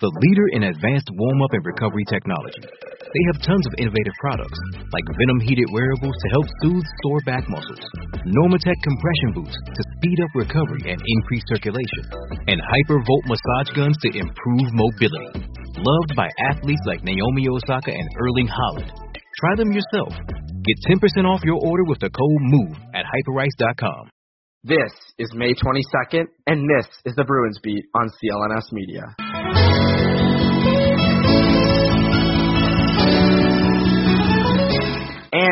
the leader in advanced warm up and recovery technology. They have tons of innovative products, like Venom heated wearables to help soothe sore back muscles, Normatec compression boots to speed up recovery and increase circulation, and Hypervolt massage guns to improve mobility. Loved by athletes like Naomi Osaka and Erling Haaland. Try them yourself. Get 10% off your order with the code MOVE at hyperice.com. This is May 22nd, and this is the Bruins Beat on CLNS Media.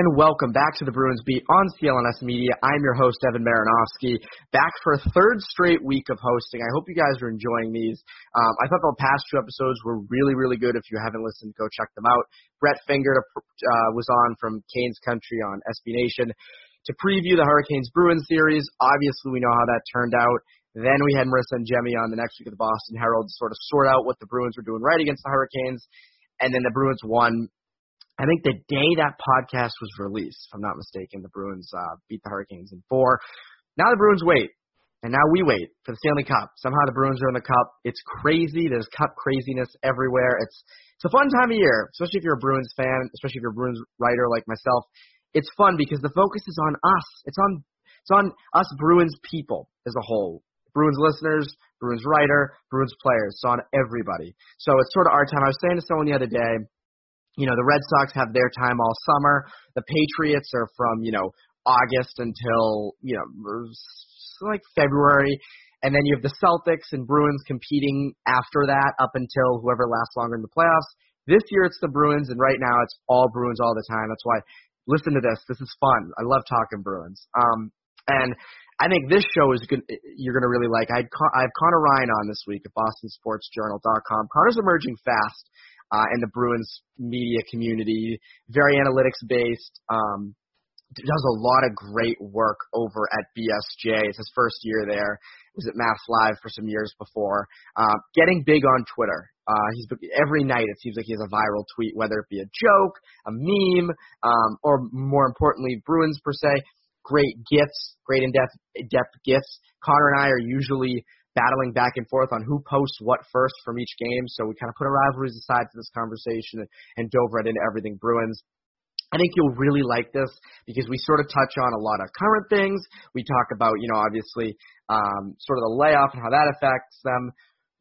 And welcome back to the Bruins Beat on CLNS Media. I'm your host, Evan Marinofsky, back for a third straight week of hosting. I hope you guys are enjoying these. Um, I thought the past two episodes were really, really good. If you haven't listened, go check them out. Brett Finger uh, was on from Canes Country on SB Nation to preview the Hurricanes Bruins series. Obviously, we know how that turned out. Then we had Marisa Ingemi on the next week of the Boston Herald to sort of sort out what the Bruins were doing right against the Hurricanes. And then the Bruins won I think the day that podcast was released, if I'm not mistaken, the Bruins uh, beat the Hurricanes in four. Now the Bruins wait, and now we wait for the Stanley Cup. Somehow the Bruins are in the Cup. It's crazy. There's Cup craziness everywhere. It's it's a fun time of year, especially if you're a Bruins fan, especially if you're a Bruins writer like myself. It's fun because the focus is on us. It's on it's on us Bruins people as a whole. Bruins listeners, Bruins writer, Bruins players. It's on everybody. So it's sort of our time. I was saying to someone the other day you know, the Red Sox have their time all summer. The Patriots are from, you know, August until, you know, like February. And then you have the Celtics and Bruins competing after that up until whoever lasts longer in the playoffs. This year it's the Bruins, and right now it's all Bruins all the time. That's why, listen to this. This is fun. I love talking Bruins. Um, and I think this show is good. You're going to really like. I I have Conor Ryan on this week at BostonSportsJournal.com. Conor's emerging fast uh, and the Bruins media community. Very analytics based. Um, does a lot of great work over at BSJ. It's his first year there. He Was at Mass Live for some years before. Uh, getting big on Twitter. Uh, he's every night. It seems like he has a viral tweet, whether it be a joke, a meme, um, or more importantly, Bruins per se. Great gifts, great in-depth, depth gifts. Connor and I are usually battling back and forth on who posts what first from each game. So we kind of put our rivalries aside for this conversation and, and dove right into everything Bruins. I think you'll really like this because we sort of touch on a lot of current things. We talk about, you know, obviously, um, sort of the layoff and how that affects them.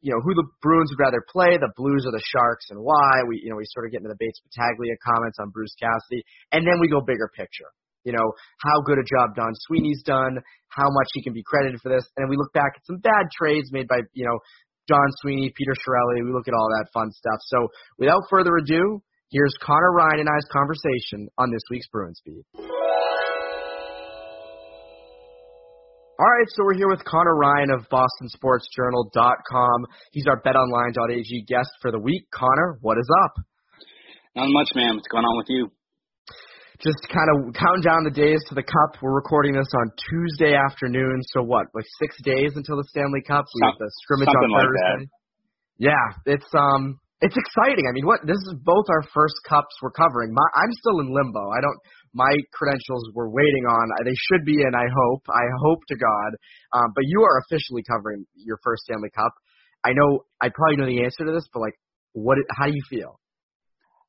You know, who the Bruins would rather play, the Blues or the Sharks, and why. We, you know, we sort of get into the Bates Battaglia comments on Bruce Cassidy, and then we go bigger picture you know, how good a job Don Sweeney's done, how much he can be credited for this. And we look back at some bad trades made by, you know, Don Sweeney, Peter Chiarelli. We look at all that fun stuff. So without further ado, here's Conor Ryan and I's conversation on this week's Bruins Beat. All right, so we're here with Conor Ryan of BostonSportsJournal.com. He's our BetOnline.ag guest for the week. Conor, what is up? Not much, man. What's going on with you? Just kind of counting down the days to the cup. We're recording this on Tuesday afternoon, so what, like six days until the Stanley Cup? We have the scrimmage on Thursday. Like yeah, it's um, it's exciting. I mean, what this is both our first cups we're covering. My, I'm still in limbo. I don't. My credentials we're waiting on. They should be in. I hope. I hope to God. Um, but you are officially covering your first Stanley Cup. I know. I probably know the answer to this, but like, what? How do you feel?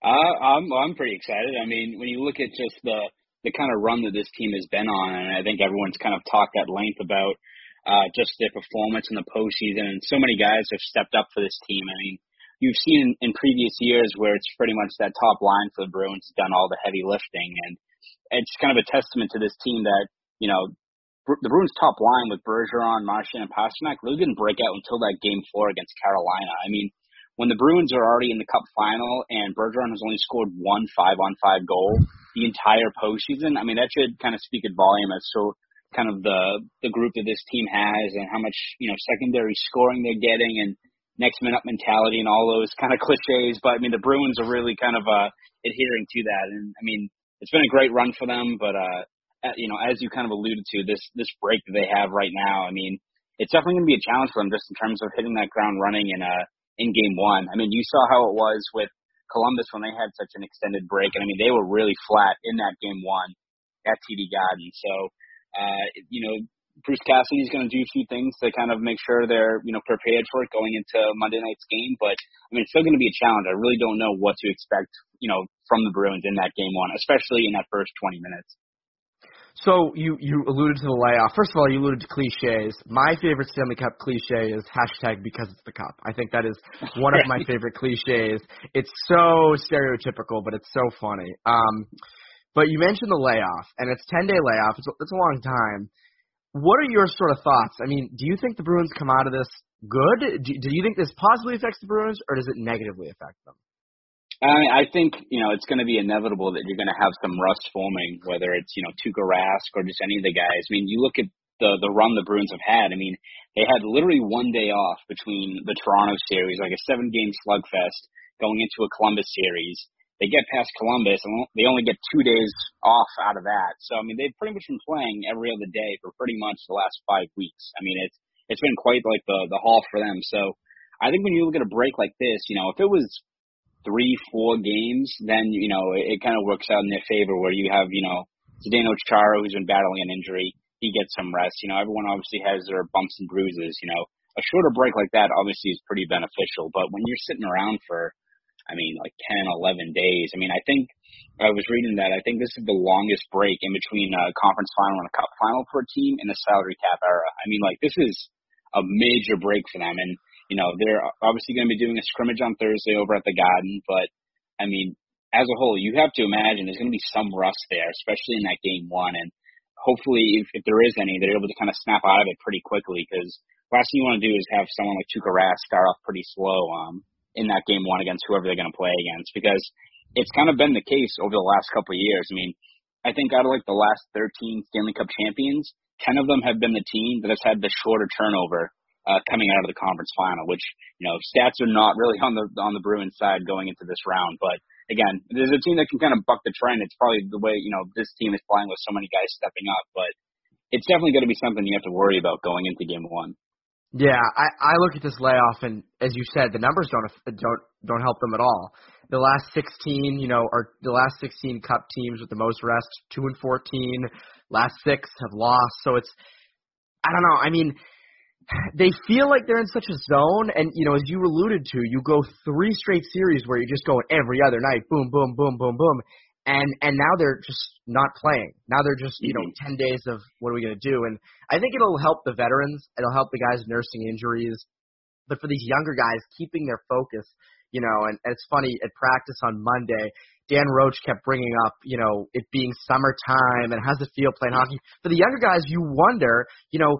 Uh, I'm I'm pretty excited. I mean, when you look at just the the kind of run that this team has been on, and I think everyone's kind of talked at length about uh, just their performance in the postseason, and so many guys have stepped up for this team. I mean, you've seen in previous years where it's pretty much that top line for the Bruins done all the heavy lifting, and it's kind of a testament to this team that you know the Bruins' top line with Bergeron, Marchand, and Pastrnak really didn't break out until that game four against Carolina. I mean, when the Bruins are already in the Cup final and Bergeron has only scored one five on five goal the entire postseason, I mean that should kind of speak at volume as to kind of the the group that this team has and how much you know secondary scoring they're getting and next minute mentality and all those kind of cliches. But I mean, the Bruins are really kind of uh, adhering to that, and I mean, it's been a great run for them. But uh, you know, as you kind of alluded to, this this break that they have right now, I mean, it's definitely going to be a challenge for them just in terms of hitting that ground running in uh in game one. I mean, you saw how it was with Columbus when they had such an extended break, and I mean, they were really flat in that game one at TD Garden. So, uh, you know, Bruce Cassidy's going to do a few things to kind of make sure they're you know prepared for it going into Monday night's game. But I mean, it's still going to be a challenge. I really don't know what to expect, you know, from the Bruins in that game one, especially in that first 20 minutes. So you you alluded to the layoff. First of all, you alluded to cliches. My favorite Stanley Cup cliche is hashtag because it's the cup. I think that is one of my favorite cliches. It's so stereotypical, but it's so funny. Um, but you mentioned the layoff, and it's 10 day layoff. It's, it's a long time. What are your sort of thoughts? I mean, do you think the Bruins come out of this good? Do, do you think this positively affects the Bruins, or does it negatively affect them? I, I think you know it's going to be inevitable that you're going to have some rust forming, whether it's you know Tuukka Rask or just any of the guys. I mean, you look at the the run the Bruins have had. I mean, they had literally one day off between the Toronto series, like a seven game slugfest, going into a Columbus series, they get past Columbus and they only get two days off out of that. So I mean, they've pretty much been playing every other day for pretty much the last five weeks. I mean, it's it's been quite like the the haul for them. So I think when you look at a break like this, you know, if it was three, four games, then you know it, it kind of works out in their favor where you have you know Zdeno Chara who's been battling an injury, he gets some rest. You know, everyone obviously has their bumps and bruises. You know, a shorter break like that obviously is pretty beneficial. But when you're sitting around for I mean, like 10, 11 days. I mean, I think I was reading that. I think this is the longest break in between a conference final and a cup final for a team in the salary cap era. I mean, like this is a major break for them. And, you know, they're obviously going to be doing a scrimmage on Thursday over at the Garden. But, I mean, as a whole, you have to imagine there's going to be some rust there, especially in that game one. And hopefully, if, if there is any, they're able to kind of snap out of it pretty quickly because last thing you want to do is have someone like Tuukka Rask start off pretty slow. Um, in that game one against whoever they're going to play against because it's kind of been the case over the last couple of years. I mean, I think out of like the last 13 Stanley Cup champions, 10 of them have been the team that has had the shorter turnover uh, coming out of the conference final, which, you know, stats are not really on the, on the Bruins side going into this round. But again, there's a team that can kind of buck the trend. It's probably the way, you know, this team is playing with so many guys stepping up, but it's definitely going to be something you have to worry about going into game one. Yeah, I, I look at this layoff, and as you said, the numbers don't don't don't help them at all. The last 16, you know, are the last 16 Cup teams with the most rest, two and 14. Last six have lost, so it's I don't know. I mean, they feel like they're in such a zone, and you know, as you alluded to, you go three straight series where you're just going every other night, boom, boom, boom, boom, boom, and and now they're just not playing. Now they're just you know mm-hmm. ten days of what are we going to do? And I think it'll help the veterans. It'll help the guys nursing injuries. But for these younger guys, keeping their focus, you know, and, and it's funny at practice on Monday, Dan Roche kept bringing up, you know, it being summertime and how's it feel playing hockey. For the younger guys, you wonder, you know,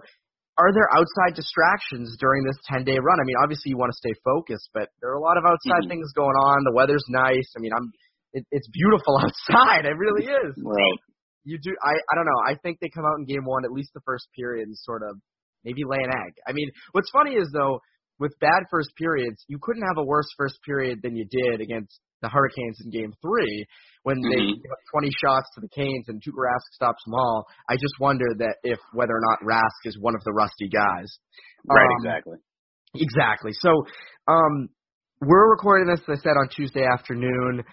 are there outside distractions during this 10 day run? I mean, obviously you want to stay focused, but there are a lot of outside mm-hmm. things going on. The weather's nice. I mean, I'm it, it's beautiful outside. It really is. Right. You do. I I don't know. I think they come out in game one, at least the first period, and sort of maybe lay an egg. I mean, what's funny is though, with bad first periods, you couldn't have a worse first period than you did against the Hurricanes in Game Three when mm-hmm. they gave up 20 shots to the Canes and Tuukka Rask stops them all. I just wonder that if whether or not Rask is one of the rusty guys. Right. Um, exactly. Exactly. So, um, we're recording this, as I said, on Tuesday afternoon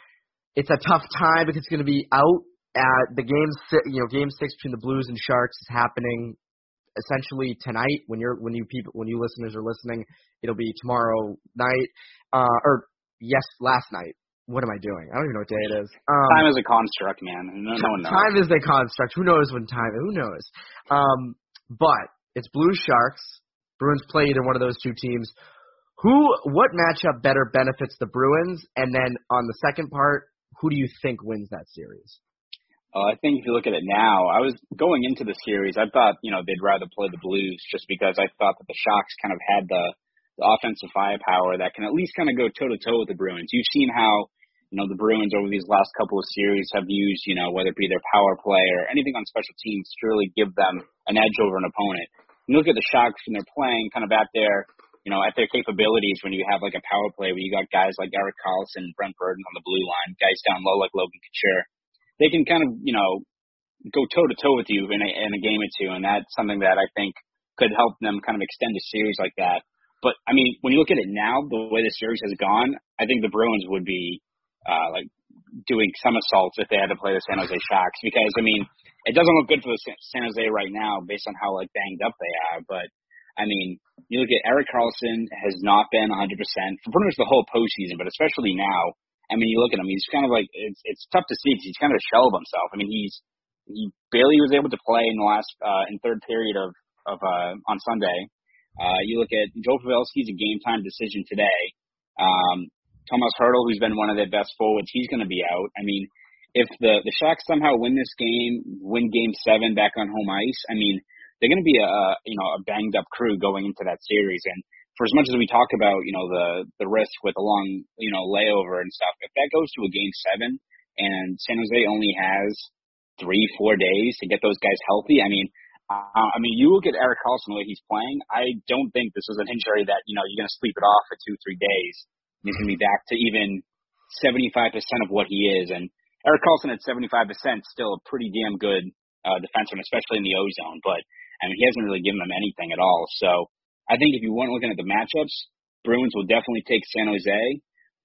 it's a tough time because it's going to be out at the game. You know, game six between the Blues and Sharks is happening essentially tonight. When you're when you people when you listeners are listening, it'll be tomorrow night. Uh, or yes, last night. What am I doing? I don't even know what day it is. Um, time is a construct, man. No, no one knows. Time is a construct. Who knows when time? Who knows? Um, but it's Blue Sharks. Bruins play either one of those two teams. Who, what matchup better benefits the Bruins? And then on the second part, who do you think wins that series? Uh, I think if you look at it now, I was going into the series. I thought you know they'd rather play the Blues just because I thought that the Sharks kind of had the, the offensive firepower that can at least kind of go toe to toe with the Bruins. You've seen how you know the Bruins over these last couple of series have used you know whether it be their power play or anything on special teams to really give them an edge over an opponent. You look at the Sharks when they're playing kind of at their you know, at their capabilities when you have like a power play where you got guys like Erik Karlsson, Brent Burton on the blue line, guys down low like Logan Couture, they can kind of, you know, go toe to toe with you in a, in a game or two. And that's something that I think could help them kind of extend a series like that. But I mean, when you look at it now, the way the series has gone, I think the Bruins would be, uh, like doing somersaults if they had to play the San Jose Sharks because I mean, it doesn't look good for the San Jose right now based on how like banged up they are, but I mean, you look at Erik Karlsson has not been 100% for pretty much the whole postseason, but especially now. I mean, you look at him; he's kind of like it's it's tough to see because he's kind of a shell of himself. I mean, he's he barely was able to play in the last uh, in third period of of uh, on Sunday. Uh, you look at Joe Pavelski's a game time decision today. Um, Tomas Hertl, who's been one of their best forwards, he's going to be out. I mean, if the the Sharks somehow win this game, win Game Seven back on home ice, I mean, they're going to be a you know a banged up crew going into that series. And for as much as we talk about you know the the risk with a long you know layover and stuff, if that goes to a game seven and San Jose only has three four days to get those guys healthy, I mean. Uh, I mean, you look at Erik Karlsson the way he's playing. I don't think this was an injury that you know you're going to sleep it off for two, three days. He's going to be back to even 75% of what he is. And Erik Karlsson at 75% still a pretty damn good uh, defenseman, especially in the ozone. But I mean, he hasn't really given them anything at all. So I think if you weren't looking at the matchups, Bruins will definitely take San Jose,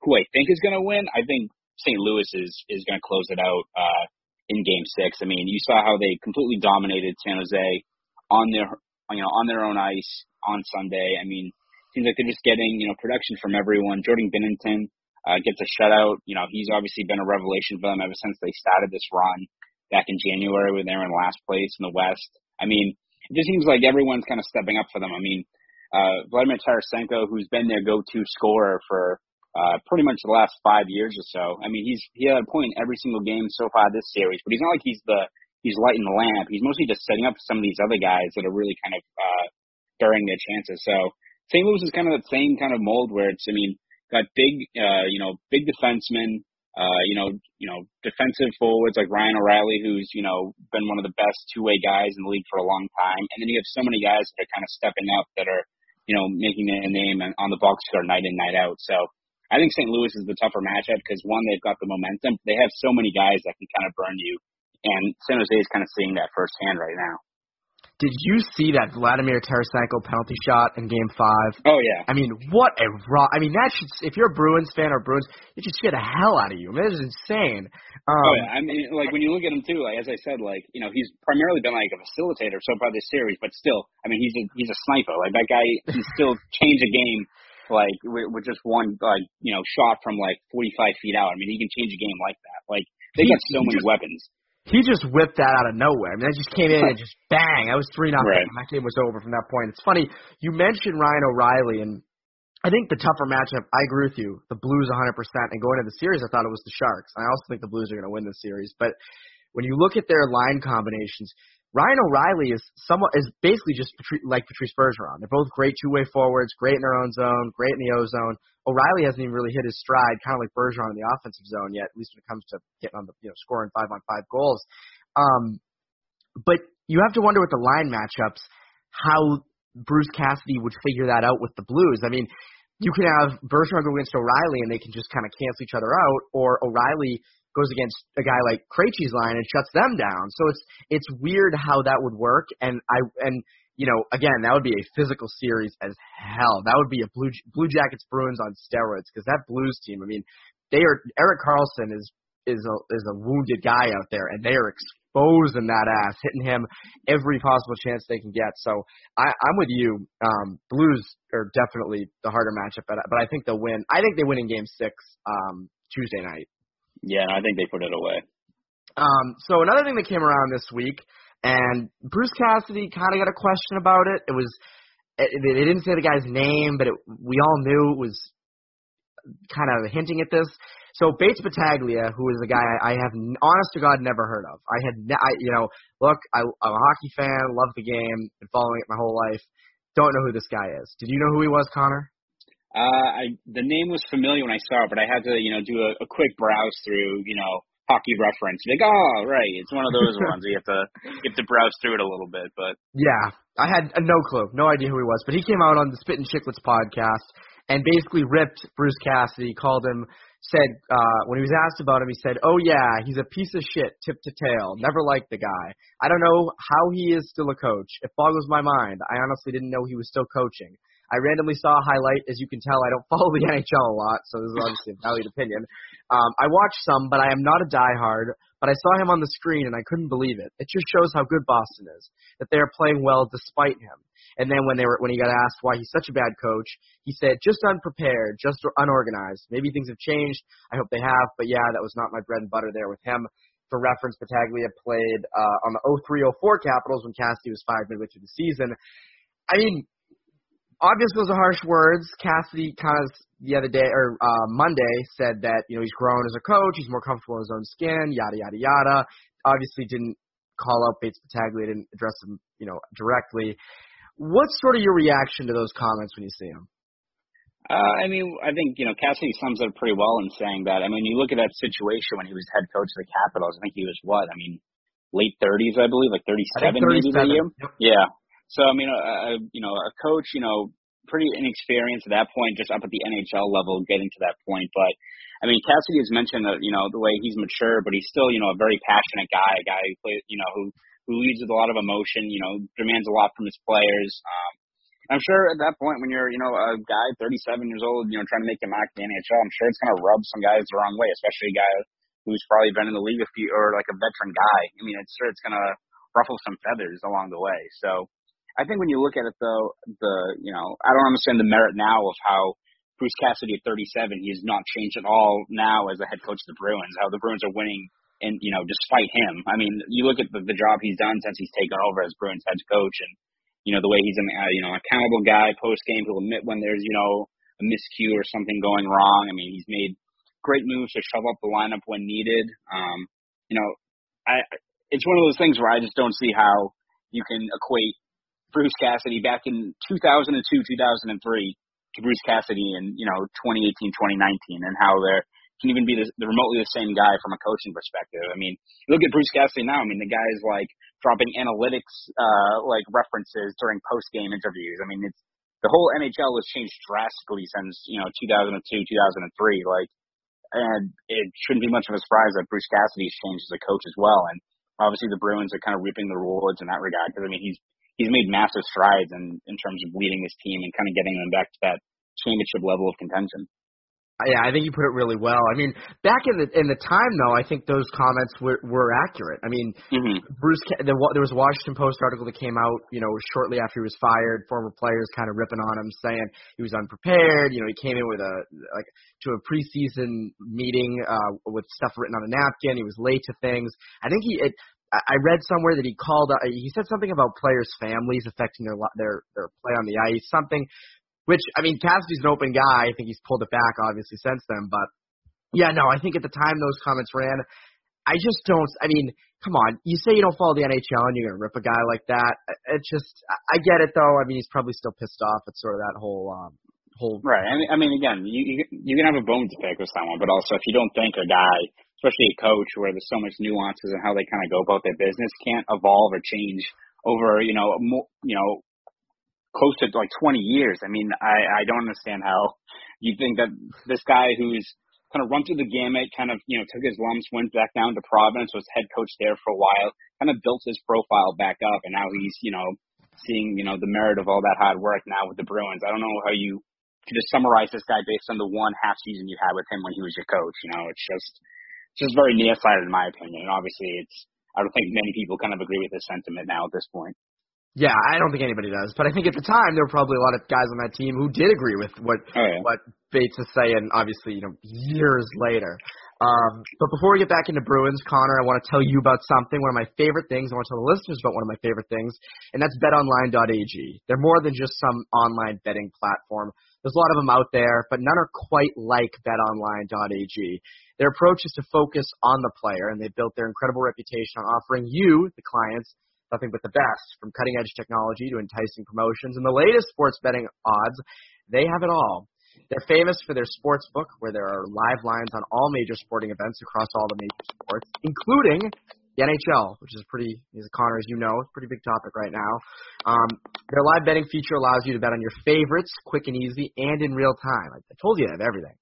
who I think is going to win. I think St. Louis is is going to close it out uh, in Game Six. I mean, you saw how they completely dominated San Jose on their you know on their own ice on Sunday. I mean, seems like they're just getting you know production from everyone. Jordan Binnington uh, gets a shutout. You know, he's obviously been a revelation for them ever since they started this run back in January when they were in last place in the West. I mean, it just seems like everyone's kind of stepping up for them. I mean, uh, Vladimir Tarasenko, who's been their go-to scorer for uh, pretty much the last five years or so. I mean, he's he had a point in every single game so far this series, but he's not like he's the he's lighting the lamp. He's mostly just setting up some of these other guys that are really kind of uh, burying their chances. So St. Louis is kind of the same kind of mold where it's, I mean, got big, uh, you know, big defensemen, uh, you know, you know, defensive forwards like Ryan O'Reilly, who's you know been one of the best two-way guys in the league for a long time, and then you have so many guys that are kind of stepping up that are, you know, making their name on the box score night in night out. So I think St. Louis is the tougher matchup because one, they've got the momentum. They have so many guys that can kind of burn you, and San Jose is kind of seeing that firsthand right now. Did you see that Vladimir Tarasenko penalty shot in Game Five? Oh yeah. I mean, what a raw! I mean, that should. If you're a Bruins fan or Bruins, it should scare the hell out of you. I mean, is insane. Um, oh yeah. I mean, like when you look at him too, like as I said, like you know, he's primarily been like a facilitator so far this series, but still, I mean, he's a he's a sniper. Like that guy can still change a game. Like with with just one like you know shot from like 45 feet out. I mean, he can change a game like that. Like they got so many just, weapons he just whipped that out of nowhere. I mean, that just came in and just bang. I was three nothing. Right. That game was over from that point. It's funny you mentioned Ryan O'Reilly, and I think the tougher matchup. I agree with you. The Blues 100, percent and going into the series, I thought it was the Sharks. I also think the Blues are going to win this series. But when you look at their line combinations, Ryan O'Reilly is somewhat is basically just like Patrice Bergeron. They're both great two way forwards, great in their own zone, great in the O zone. O'Reilly hasn't even really hit his stride, kind of like Bergeron in the offensive zone yet, at least when it comes to getting on the you know scoring five on five goals. Um, but you have to wonder with the line matchups how Bruce Cassidy would figure that out with the Blues. I mean, you can have Bergeron go against O'Reilly and they can just kind of cancel each other out, or O'Reilly goes against a guy like Krejci's line and shuts them down. So it's it's weird how that would work. And I and you know again that would be a physical series as hell. That would be a Blue Blue Jackets Bruins on steroids because that Blues team. I mean, they are Erik Karlsson is is a is a wounded guy out there and they are exposing that ass, hitting him every possible chance they can get. So I, I'm with you. Um, Blues are definitely the harder matchup, but but I think they'll win. I think they win in Game Six um, Tuesday night. Yeah, I think they put it away. Um, so another thing that came around this week, and Bruce Cassidy kind of got a question about it. It was it, they didn't say the guy's name, but it, we all knew it was kind of hinting at this. So Bates Battaglia, who is a guy I, I have, honest to God, never heard of. I had, I, you know, look, I, I'm a hockey fan, love the game, been following it my whole life. Don't know who this guy is. Did you know who he was, Conor? Uh, I the name was familiar when I saw it, but I had to, you know, do a, a quick browse through, you know, hockey reference. Like, oh, right, it's one of those ones. You have to you have to browse through it a little bit, but yeah, I had uh, no clue, no idea who he was. But he came out on the Spit and Chicklets podcast and basically ripped Bruce Cassidy, called him, said uh, when he was asked about him, he said, "Oh yeah, he's a piece of shit, tip to tail. Never liked the guy. I don't know how he is still a coach. It boggles my mind. I honestly didn't know he was still coaching." I randomly saw a highlight. As you can tell, I don't follow the NHL a lot, so this is obviously a valued opinion. Um, I watched some, but I am not a diehard. But I saw him on the screen, and I couldn't believe it. It just shows how good Boston is, that they are playing well despite him. And then when they were when he got asked why he's such a bad coach, he said just unprepared, just unorganized. Maybe things have changed. I hope they have, but yeah, that was not my bread and butter there with him. For reference, Battaglia played uh, on the 0304 Capitals when Cassidy was fired midway through the season. I mean, obvious those are harsh words. Cassidy kind of the other day or uh, Monday said that you know he's grown as a coach, he's more comfortable in his own skin, yada yada yada. Obviously, didn't call out Bates Battaglia, didn't address him you know directly. What's sort of your reaction to those comments when you see them? Uh, I mean, I think you know Cassidy sums it up pretty well in saying that. I mean, you look at that situation when he was head coach of the Capitals. I think he was what? I mean, late 30s, I believe, like 37, 37. maybe the year. Yep. Yeah. So I mean, a, you know, a coach, you know, pretty inexperienced at that point, just up at the NHL level, getting to that point. But I mean, Cassidy has mentioned that you know the way he's mature, but he's still you know a very passionate guy, a guy who plays, you know, who who leads with a lot of emotion. You know, demands a lot from his players. Um, I'm sure at that point when you're, you know, a guy 37 years old, you know, trying to make a mark in the NHL, I'm sure it's going to rub some guys the wrong way, especially a guy who's probably been in the league a few, or like a veteran guy. I mean, it's sure it's going to ruffle some feathers along the way. So I think when you look at it though, the you know I don't understand the merit now of how Bruce Cassidy at 37 he has not changed at all now as the head coach of the Bruins. How the Bruins are winning and you know despite him. I mean you look at the, the job he's done since he's taken over as Bruins head coach and you know the way he's an uh, you know accountable guy post game he'll admit when there's you know a miscue or something going wrong. I mean he's made great moves to shove up the lineup when needed. Um, you know I it's one of those things where I just don't see how you can equate Bruce Cassidy back in 2002, 2003 to Bruce Cassidy in, you know, 2018, 2019 and how they're can even be the, the remotely the same guy from a coaching perspective. I mean, look at Bruce Cassidy now. I mean, the guy's like dropping analytics, uh, like references during post game interviews. I mean, it's the whole NHL has changed drastically since, you know, 2002, 2003. Like, and it shouldn't be much of a surprise that Bruce Cassidy's changed as a coach as well. And obviously the Bruins are kind of reaping the rewards in that regard. Cause I mean, he's, he's made massive strides in in terms of leading his team and kind of getting them back to that championship level of contention. Yeah, I think you put it really well. I mean, back in the in the time though, I think those comments were were accurate. I mean, mm-hmm. Bruce, the, there was a Washington Post article that came out, you know, shortly after he was fired. Former players kind of ripping on him, saying he was unprepared. You know, he came in with a like to a preseason meeting uh, with stuff written on a napkin. He was late to things. I think he it, I read somewhere that he called. Uh, he said something about players' families affecting their their their play on the ice. Something, which I mean, Cassidy's an open guy. I think he's pulled it back obviously since then. But yeah, no, I think at the time those comments ran, I just don't. I mean, come on, you say you don't follow the NHL and you're gonna rip a guy like that. It's just, I get it though. I mean, he's probably still pissed off at sort of that whole. um Whole right. I mean, I mean, again, you, you you can have a bone to pick with someone, but also if you don't think a guy especially a coach where there's so much nuances in how they kind of go about their business can't evolve or change over you know more, you know close to like 20 years. I mean, I I don't understand how you think that this guy who's kind of run through the gamut, kind of you know took his lumps, went back down to Providence, was head coach there for a while, kind of built his profile back up, and now he's you know seeing you know the merit of all that hard work now with the Bruins. I don't know how you could just summarize this guy based on the one half season you had with him when he was your coach. You know, it's just just very nearsighted in my opinion. And obviously, it's I don't think many people kind of agree with this sentiment now at this point. Yeah, I don't think anybody does. But I think at the time there were probably a lot of guys on that team who did agree with what oh, yeah. what Bates is saying. Obviously, you know, years later. Um, but before we get back into Bruins, Conor, I want to tell you about something. One of my favorite things. I want to tell the listeners about one of my favorite things, and that's BetOnline.ag. They're more than just some online betting platform. There's a lot of them out there, but none are quite like BetOnline.ag. Their approach is to focus on the player, and they've built their incredible reputation on offering you, the clients, nothing but the best, from cutting edge technology to enticing promotions and the latest sports betting odds. They have it all. They're famous for their sports book, where there are live lines on all major sporting events across all the major sports, including the NHL, which is pretty, as Conor, as you know, it's a pretty big topic right now. Um, their live betting feature allows you to bet on your favorites, quick and easy, and in real time. I told you they have everything.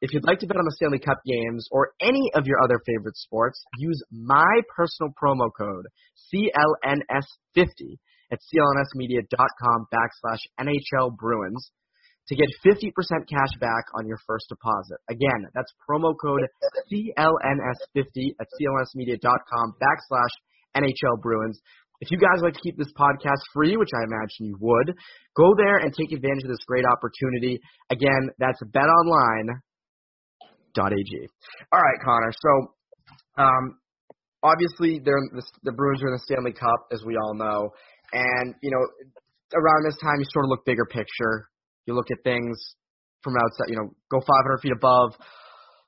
If you'd like to bet on the Stanley Cup games or any of your other favorite sports, use my personal promo code CLNS50 at clnsmedia.com backslash NHL Bruins to get 50% cash back on your first deposit. Again, that's promo code CLNS50 at clnsmedia.com backslash NHL Bruins. If you guys like to keep this podcast free, which I imagine you would, go there and take advantage of this great opportunity. Again, that's betonline.ag. All right, Conor. So, um, obviously, the, the Bruins are in the Stanley Cup, as we all know, and you know, around this time, you sort of look bigger picture. You look at things from outside, you know, go 500 feet above,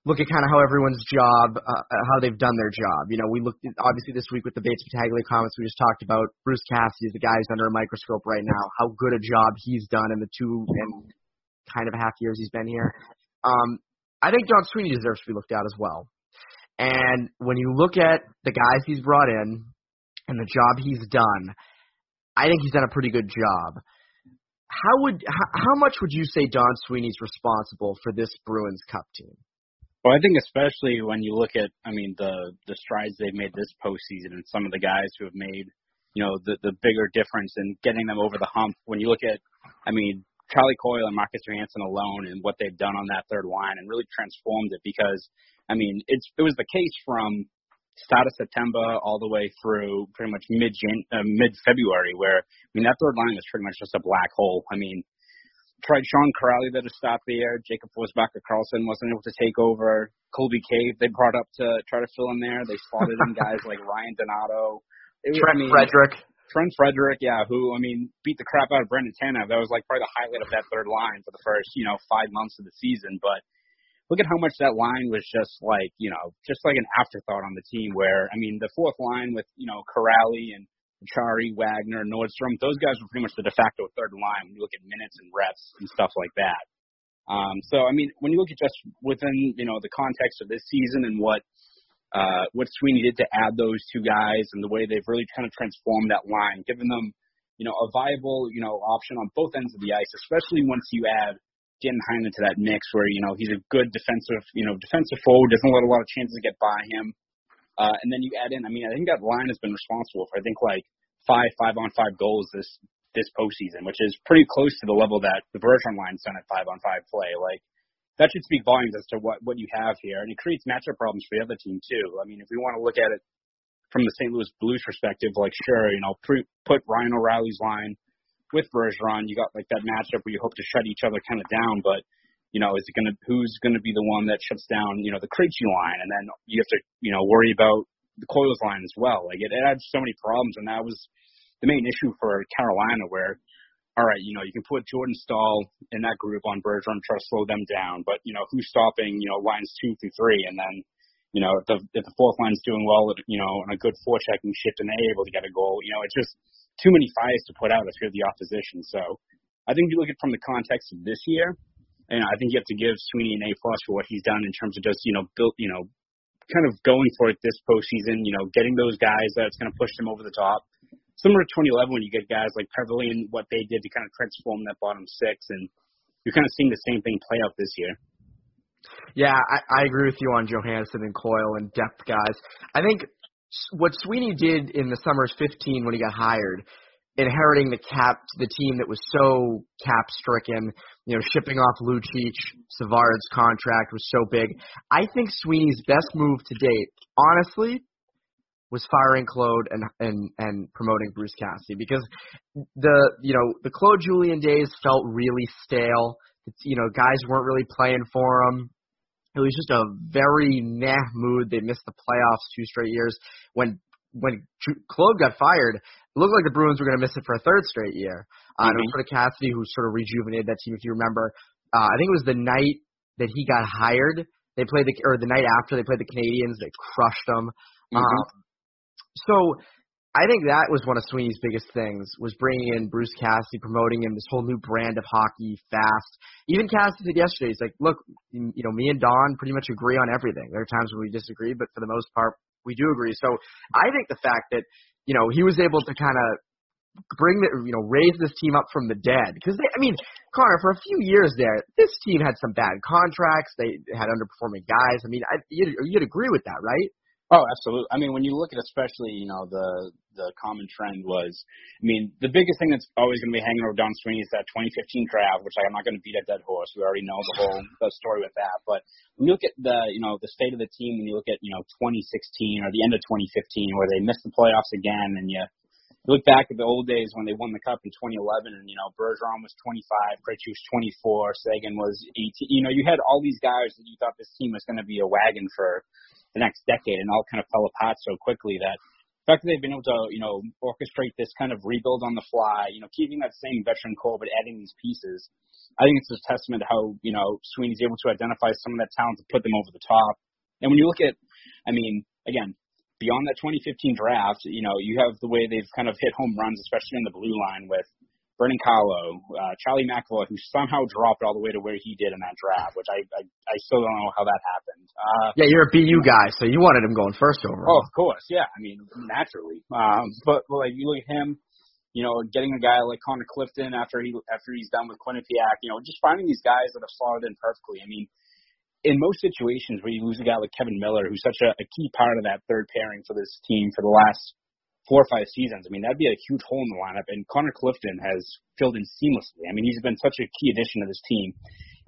look at kind of how everyone's job, uh, uh, how they've done their job. You know, we looked obviously this week with the Bates Battaglia comments we just talked about. Bruce Cassidy is the guy who's under a microscope right now. How good a job he's done in the two and kind of half years he's been here. Um, I think Don Sweeney deserves to be looked at as well. And when you look at the guys he's brought in and the job he's done, I think he's done a pretty good job how would how, how much would you say Don Sweeney's responsible for this Bruins Cup team? Well, I think especially when you look at, I mean, the the strides they've made this postseason, and some of the guys who have made, you know, the the bigger difference in getting them over the hump. When you look at, I mean, Charlie Coyle and Marcus Johansson alone, and what they've done on that third line, and really transformed it. Because, I mean, it's it was the case from start of September all the way through pretty much mid uh, mid February, where I mean that third line was pretty much just a black hole. I mean, tried Sean Kuraly there to stop there. Jakob Forsbacka Karlsson wasn't able to take over. Colby Cave they brought up to try to fill in there. They slotted in guys like Ryan Donato. It Trent I mean, Frederic. Trent Frederic, yeah, who I mean beat the crap out of Brandon Tanev. That was like probably the highlight of that third line for the first you know five months of the season, but look at how much that line was just like, you know, just like an afterthought on the team where, I mean, the fourth line with, you know, Kuraly and Acciari, Wagner, Nordstrom, those guys were pretty much the de facto third line when you look at minutes and reps and stuff like that. Um, so, I mean, when you look at just within, you know, the context of this season and what, uh, what Sweeney did to add those two guys and the way they've really kind of transformed that line, giving them, you know, a viable, you know, option on both ends of the ice, especially once you add getting Heinen into that mix where, you know, he's a good defensive, you know, defensive forward, doesn't let a lot of chances get by him. Uh, and then you add in, I mean, I think that line has been responsible for, I think, like five five on five goals this this postseason, which is pretty close to the level that the Bergeron line's done at five on five play. Like that should speak volumes as to what what you have here, and it creates matchup problems for the other team too. I mean, if we want to look at it from the St. Louis Blues perspective, like sure, you know, pre- put Ryan O'Reilly's line with Bergeron, you got like that matchup where you hope to shut each other kind of down, but you know, is it gonna who's gonna be the one that shuts down, you know, the Krejci line, and then you have to, you know, worry about the Coyle's line as well. Like it, it had so many problems, and that was the main issue for Carolina, where all right, you know, you can put Jordan Staal in that group on Bergeron, try to slow them down, but you know, who's stopping, you know, lines two through three, and then you know, if the if the fourth line's doing well, you know, on a good forechecking shift and they're able to get a goal, you know, it's just too many fires to put out if you're the opposition. So I think you look at it from the context of this year, and I think you have to give Sweeney an A plus for what he's done in terms of just you know built you know kind of going for it this postseason. You know, getting those guys that's going to push them over the top. Similar to 2011 when you get guys like Peverley and what they did to kind of transform that bottom six, and you're kind of seeing the same thing play out this year. Yeah, I, I agree with you on Johansson and Coyle and depth guys. I think what Sweeney did in the summer of 15 when he got hired, inheriting the cap, the team that was so cap stricken, you know, shipping off Lucic, Savard's contract was so big. I think Sweeney's best move to date, honestly, was firing Claude and and and promoting Bruce Cassidy because the you know the Claude Julien days felt really stale. You know, guys weren't really playing for him. It was just a very nah mood. They missed the playoffs two straight years. When when Claude got fired, it looked like the Bruins were going to miss it for a third straight year. Uh, mm-hmm. And it was sort of Cassidy who sort of rejuvenated that team. If you remember, uh, I think it was the night that he got hired. They played the or the night after they played the Canadiens. They crushed them. Mm-hmm. Um, so I think that was one of Sweeney's biggest things was bringing in Bruce Cassidy, promoting him this whole new brand of hockey, fast. Even Cassidy said yesterday, he's like, "Look, you know, me and Don pretty much agree on everything. There are times when we disagree, but for the most part, we do agree." So I think the fact that you know he was able to kind of bring the you know raise this team up from the dead because I mean Conor for a few years there this team had some bad contracts they had underperforming guys I mean I, you'd, you'd agree with that right Oh, absolutely. I mean, when you look at especially, you know, the the common trend was, I mean, the biggest thing that's always going to be hanging over Don Sweeney is that 2015 draft, which I'm not going to beat a dead horse. We already know the whole the story with that. But when you look at the, you know, the state of the team, when you look at, you know, 2016 or the end of 2015, where they missed the playoffs again, and you look back at the old days when they won the cup in 2011, and you know, Bergeron was 25, Krejci was 24, Seguin was 18. You know, you had all these guys that you thought this team was going to be a wagon for the next decade, and all kind of fell apart so quickly that the fact that they've been able to, you know, orchestrate this kind of rebuild on the fly, you know, keeping that same veteran core but adding these pieces, I think it's a testament to how, you know, Sweeney's able to identify some of that talent to put them over the top. And when you look at, I mean, again, beyond that 2015 draft, you know, you have the way they've kind of hit home runs, especially in the blue line with Brandon Carlo, uh, Charlie McAvoy, who somehow dropped all the way to where he did in that draft, which I I, I still don't know how that happened. Uh, yeah, you're a BU guy, so you wanted him going first overall. Oh, of course, yeah. I mean, naturally. Um, but like you look at him, you know, getting a guy like Connor Clifton after he after he's done with Quinnipiac, you know, just finding these guys that have slotted in perfectly. I mean, in most situations where you lose a guy like Kevan Miller, who's such a, a key part of that third pairing for this team for the last four or five seasons. I mean, that'd be a huge hole in the lineup. And Connor Clifton has filled in seamlessly. I mean, he's been such a key addition to this team.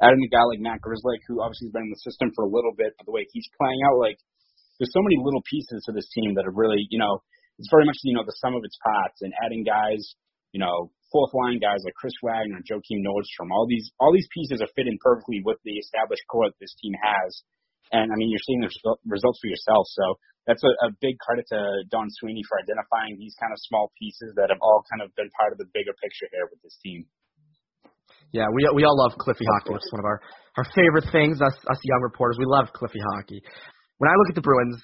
Adding a guy like Matt Grzelcyk, who obviously has been in the system for a little bit, but the way he's playing out, like, there's so many little pieces to this team that are really, you know, it's very much, you know, the sum of its parts. And adding guys, you know, fourth line guys like Chris Wagner, Joakim Nordstrom, all these all these pieces are fitting perfectly with the established core that this team has. And I mean, you're seeing the results for yourself. So that's a, a big credit to Don Sweeney for identifying these kind of small pieces that have all kind of been part of the bigger picture here with this team. Yeah, we we all love Cliffy hockey. It's one of our our favorite things. Us us young reporters, we love Cliffy hockey. When I look at the Bruins,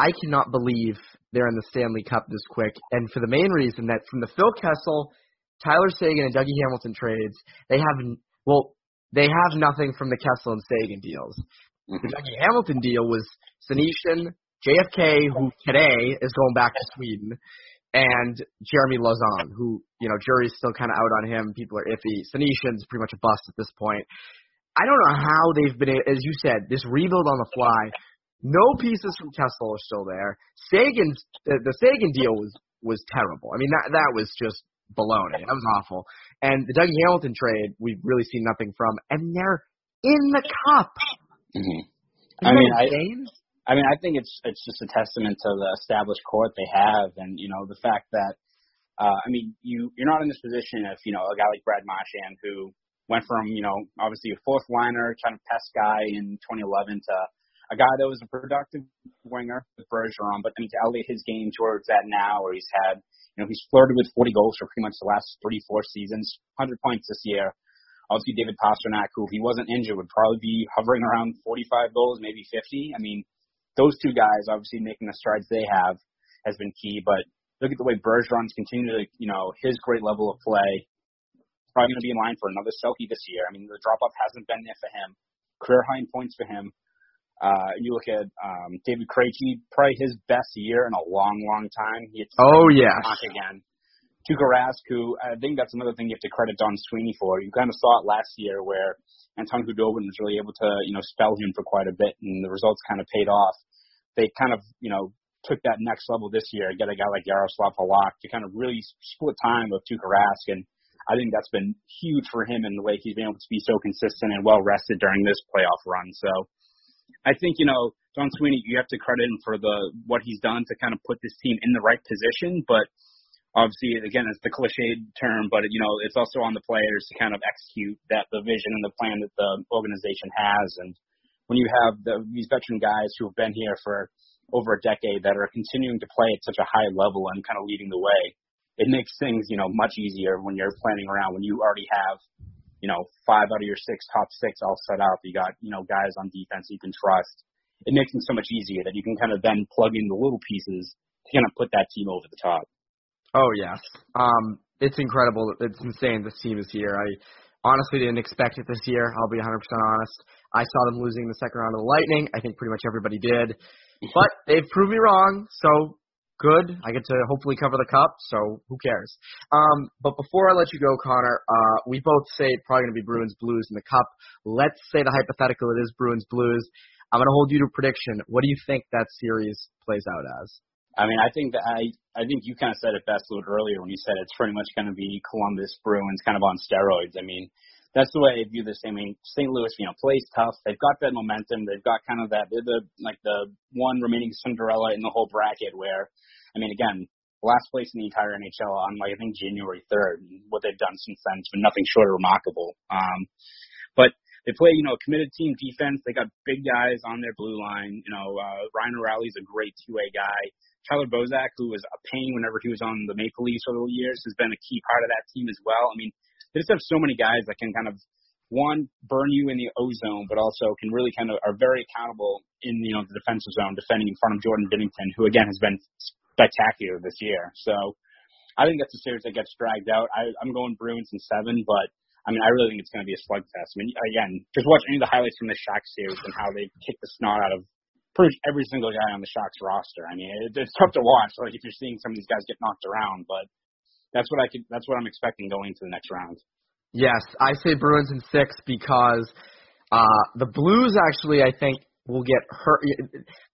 I cannot believe they're in the Stanley Cup this quick, and for the main reason that from the Phil Kessel, Tyler Seguin, and Dougie Hamilton trades, they have well, they have nothing from the Kessel and Seguin deals. Mm-hmm. The Dougie Hamilton deal was Senyshyn, JFK, who today is going back to Sweden, and Jeremy Lauzon, who, you know, jury's still kind of out on him. People are iffy. Senyshyn's pretty much a bust at this point. I don't know how they've been, as you said, this rebuild on the fly. No pieces from Kessel are still there. Seguin's the, the Seguin deal was was terrible. I mean that that was just baloney. That was awful. And the Dougie Hamilton trade, we've really seen nothing from. And they're in the cup. Mm-hmm. I mean, I, I mean, I think it's it's just a testament to the established court they have, and you know the fact that, uh, I mean, you you're not in this position if you know a guy like Brad Marchand who went from you know obviously a fourth liner kind of pest guy in 2011 to a guy that was a productive winger with Bergeron, but then to elevate his game towards that now, where he's had you know he's flirted with 40 goals for pretty much the last three four seasons, 100 points this year. Obviously, David Pastrnak, who if he wasn't injured, would probably be hovering around 45 goals, maybe 50. I mean, those two guys, obviously making the strides they have, has been key. But look at the way Bergeron's continued to, you know, his great level of play. Probably going to be in line for another Selke this year. I mean, the drop off hasn't been there for him. Career high in points for him. Uh, you look at um, David Krejci, probably his best year in a long, long time. He oh yeah, again. Tuukka Rask, who I think that's another thing you have to credit Don Sweeney for. You kind of saw it last year where Anton Khudobin was really able to, you know, spell him for quite a bit, and the results kind of paid off. They kind of, you know, took that next level this year, and get a guy like Jaroslav Halak to kind of really split time with Tuukka Rask, and I think that's been huge for him in the way he's been able to be so consistent and well rested during this playoff run. So I think, you know, Don Sweeney, you have to credit him for the what he's done to kind of put this team in the right position, but obviously, again, it's the cliched term, but you know, it's also on the players to kind of execute that the vision and the plan that the organization has. And when you have the, these veteran guys who have been here for over a decade that are continuing to play at such a high level and kind of leading the way, it makes things, you know, much easier when you're planning around when you already have, you know, five out of your six top six all set up. You got, you know, guys on defense you can trust. It makes things so much easier that you can kind of then plug in the little pieces to kind of put that team over the top. Oh yes. Um, it's incredible. It's insane. This team is here. I honestly didn't expect it this year. I'll be 100% honest. I saw them losing the second round of the Lightning. I think pretty much everybody did. But they've proved me wrong. So good. I get to hopefully cover the cup. So who cares? Um, but before I let you go, Conor, uh, we both say it's probably going to be Bruins Blues in the cup. Let's say the hypothetical it is Bruins Blues. I'm going to hold you to prediction. What do you think that series plays out as? I mean, I think that I I think you kind of said it best a little earlier when you said it's pretty much going to be Columbus Bruins kind of on steroids. I mean, that's the way I view this. I mean, St. Louis, you know, plays tough. They've got that momentum. They've got kind of that. They're the like the one remaining Cinderella in the whole bracket. Where, I mean, again, last place in the entire NHL on like I think January 3rd. What they've done since then has been nothing short of remarkable. Um, but they play, you know, a committed team defense. They got big guys on their blue line. You know, uh, Ryan O'Reilly's a great two-way guy. Tyler Bozak, who was a pain whenever he was on the Maple Leafs for the years, has been a key part of that team as well. I mean, they just have so many guys that can kind of one burn you in the ozone, but also can really kind of are very accountable in you know the defensive zone, defending in front of Jordan Binnington, who again has been spectacular this year. So I think that's a series that gets dragged out. I, I'm going Bruins in seven, but I mean I really think it's going to be a slugfest. I mean again, just watch any of the highlights from the Sharks series and how they kick the snot out of pretty every single guy on the Sharks roster. I mean, it, it's tough to watch. Like if you're seeing some of these guys get knocked around, but that's what I could. That's what I'm expecting going into the next round. Yes, I say Bruins in six because uh, the Blues actually, I think, will get hurt.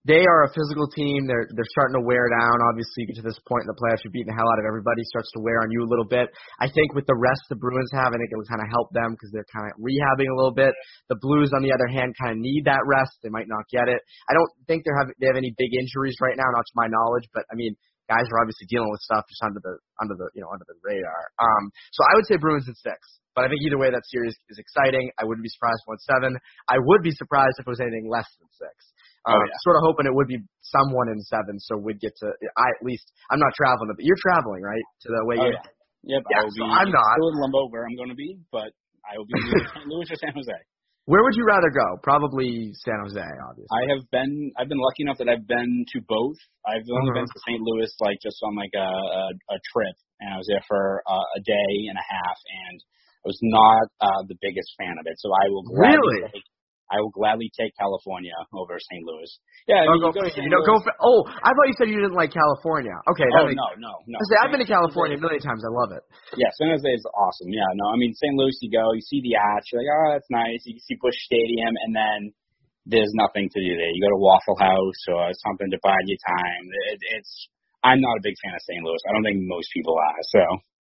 They are a physical team. They're they're starting to wear down. Obviously, you get to this point in the playoffs, you're beating the hell out of everybody. Starts to wear on you a little bit. I think with the rest the Bruins have, I think it will kind of help them because they're kind of rehabbing a little bit. The Blues, on the other hand, kind of need that rest. They might not get it. I don't think they have they have any big injuries right now, not to my knowledge. But I mean, guys are obviously dealing with stuff just under the under the you know under the radar. Um, so I would say Bruins in six. But I think either way, that series is exciting. I wouldn't be surprised if it went seven. I would be surprised if it was anything less than six. Oh, yeah. Sort of hoping it would be someone in seven, so we'd get to. I at least I'm not traveling, but you're traveling, right? To the way. Oh, you, yeah. Yep. Yeah, I will so be I'm not. still in limbo where I'm going to be, but I will be in Louis or San Jose. Where would you rather go? Probably San Jose, obviously. I have been I've been lucky enough that I've been to both. I've only Uh-huh. been to St. Louis like just on like a a, a trip, and I was there for uh, a day and a half, and I was not uh, the biggest fan of it. So I will gladly Really? take, I will gladly take California over St. Louis. Yeah, I mean, go, you go St. you know, go. For, oh, I thought you said you didn't like California. Okay. Oh makes, no, no, no. I say, I've been to California a million times. I love it. Yeah, San Jose is awesome. Yeah, no, I mean St. Louis, you go, you see the arch, you're like, oh, that's nice. You see Busch Stadium, and then there's nothing to do there. You go to Waffle House or something to bide your time. It, it's I'm not a big fan of St. Louis. I don't think most people are. So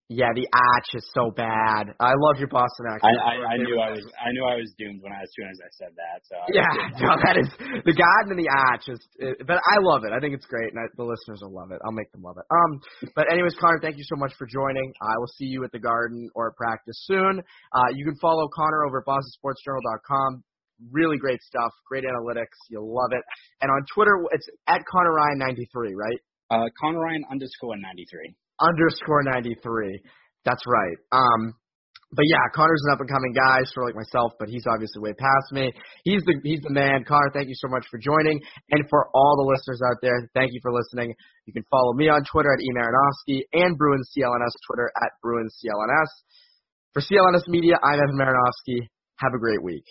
Yeah, the arch is so bad. I love your Boston I, accent. I, I knew I was I knew I was doomed when I as soon as I said that. So I- Yeah, no, that is the garden and the arch is, it, but I love it. I think it's great, and I, the listeners will love it. I'll make them love it. Um, but anyways, Conor, thank you so much for joining. I will see you at the garden or at practice soon. Uh, you can follow Conor over at BostonSportsJournal.com. Really great stuff, great analytics. You'll love it. And on Twitter, it's at Conor Ryan 93, right? uh, Conor Ryan underscore ninety three. Underscore 93. That's right. Um, but yeah, Conor's an up and coming guy, sort of like myself, but he's obviously way past me. He's the he's the man. Conor, thank you so much for joining, and for all the listeners out there, thank you for listening. You can follow me on Twitter at emarinovsky and Bruins CLNS Twitter at Bruins CLNS. For CLNS Media, I'm Evan Marinovsky. Have a great week.